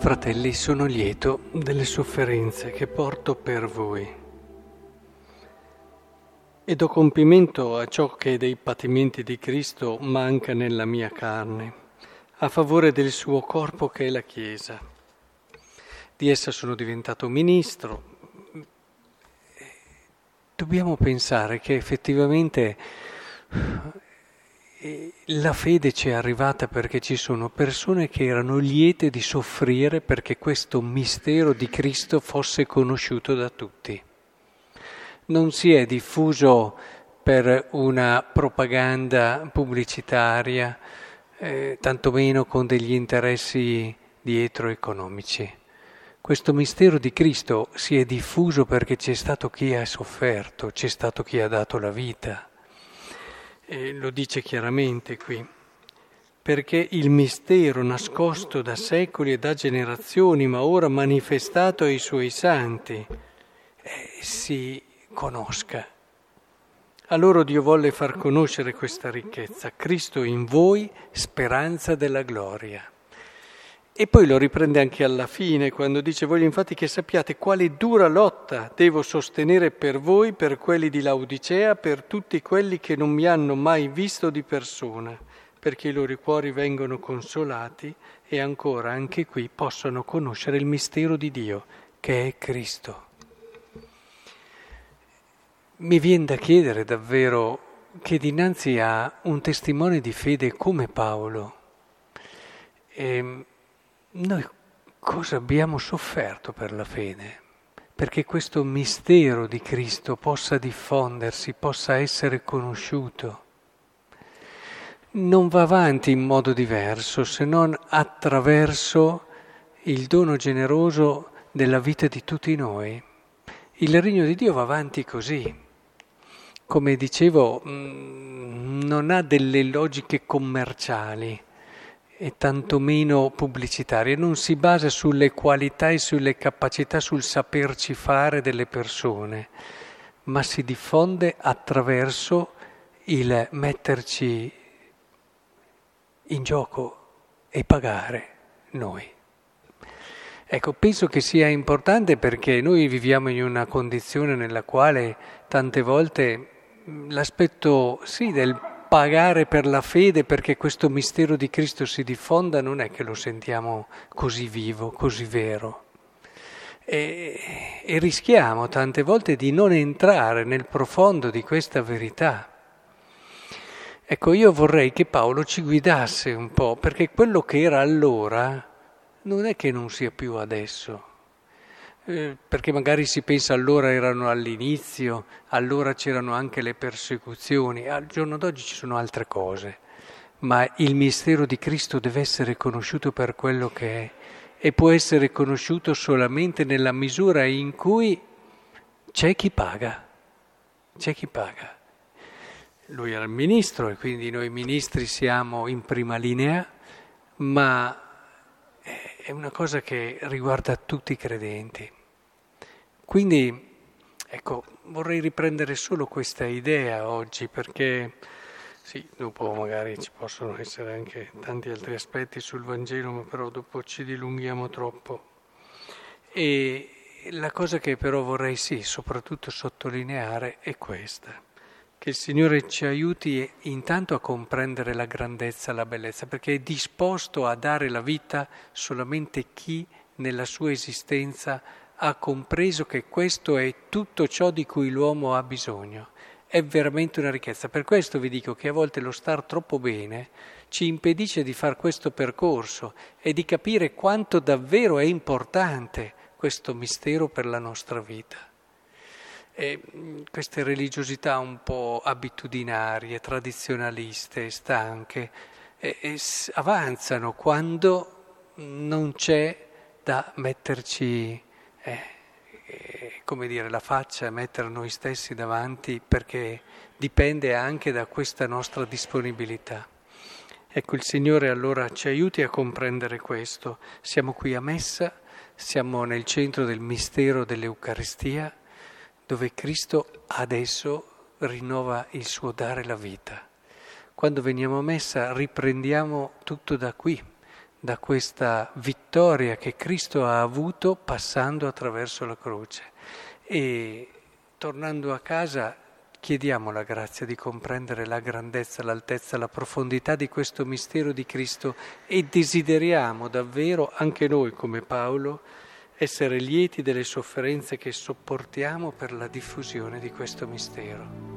Fratelli, sono lieto delle sofferenze che porto per voi e do compimento a ciò che dei patimenti di Cristo manca nella mia carne, a favore del suo corpo che è la Chiesa. Di essa sono diventato ministro. Dobbiamo pensare che effettivamente la fede ci è arrivata perché ci sono persone che erano liete di soffrire perché questo mistero di Cristo fosse conosciuto da tutti. Non si è diffuso per una propaganda pubblicitaria, eh, tantomeno con degli interessi dietro economici. Questo mistero di Cristo si è diffuso perché c'è stato chi ha sofferto, c'è stato chi ha dato la vita e lo dice chiaramente qui, perché il mistero nascosto da secoli e da generazioni, ma ora manifestato ai suoi santi, eh, si conosca. A loro Dio volle far conoscere questa ricchezza, Cristo in voi, speranza della gloria. E poi lo riprende anche alla fine, quando dice voglio infatti che sappiate quale dura lotta devo sostenere per voi, per quelli di Laodicea, per tutti quelli che non mi hanno mai visto di persona, perché i loro cuori vengono consolati e ancora anche qui possono conoscere il mistero di Dio, che è Cristo. Mi viene da chiedere davvero che dinanzi a un testimone di fede come Paolo, eh, noi cosa abbiamo sofferto per la fede? Perché questo mistero di Cristo possa diffondersi, possa essere conosciuto. Non va avanti in modo diverso se non attraverso il dono generoso della vita di tutti noi. Il regno di Dio va avanti così. Come dicevo, mm, non ha delle logiche commerciali e tantomeno pubblicitaria, non si basa sulle qualità e sulle capacità, sul saperci fare delle persone, ma si diffonde attraverso il metterci in gioco e pagare noi. Ecco, penso che sia importante perché noi viviamo in una condizione nella quale tante volte l'aspetto sì del pagare per la fede perché questo mistero di Cristo si diffonda non è che lo sentiamo così vivo, così vero. E, e rischiamo tante volte di non entrare nel profondo di questa verità. Ecco, io vorrei che Paolo ci guidasse un po', perché quello che era allora non è che non sia più adesso. Eh, perché magari si pensa allora erano all'inizio, allora c'erano anche le persecuzioni, al giorno d'oggi ci sono altre cose, ma il mistero di Cristo deve essere conosciuto per quello che è e può essere conosciuto solamente nella misura in cui c'è chi paga, c'è chi paga. Lui era il ministro e quindi noi ministri siamo in prima linea, ma è una cosa che riguarda tutti i credenti. Quindi, ecco, vorrei riprendere solo questa idea oggi perché, sì, dopo magari ci possono essere anche tanti altri aspetti sul Vangelo, ma però dopo ci dilunghiamo troppo. E la cosa che però vorrei sì, soprattutto sottolineare è questa, che il Signore ci aiuti intanto a comprendere la grandezza, la bellezza, perché è disposto a dare la vita solamente chi nella sua esistenza ha compreso che questo è tutto ciò di cui l'uomo ha bisogno. È veramente una ricchezza. Per questo vi dico che a volte lo star troppo bene ci impedisce di fare questo percorso e di capire quanto davvero è importante questo mistero per la nostra vita. E queste religiosità un po' abitudinarie, tradizionaliste, stanche, e, e avanzano quando non c'è da metterci è, è come dire la faccia, mettere noi stessi davanti perché dipende anche da questa nostra disponibilità. Ecco, il Signore allora ci aiuti a comprendere questo. Siamo qui a Messa, siamo nel centro del mistero dell'Eucaristia, dove Cristo adesso rinnova il suo dare la vita. Quando veniamo a Messa riprendiamo tutto da qui, da questa vittoria che Cristo ha avuto passando attraverso la croce. E tornando a casa chiediamo la grazia di comprendere la grandezza, l'altezza, la profondità di questo mistero di Cristo e desideriamo davvero, anche noi come Paolo, essere lieti delle sofferenze che sopportiamo per la diffusione di questo mistero.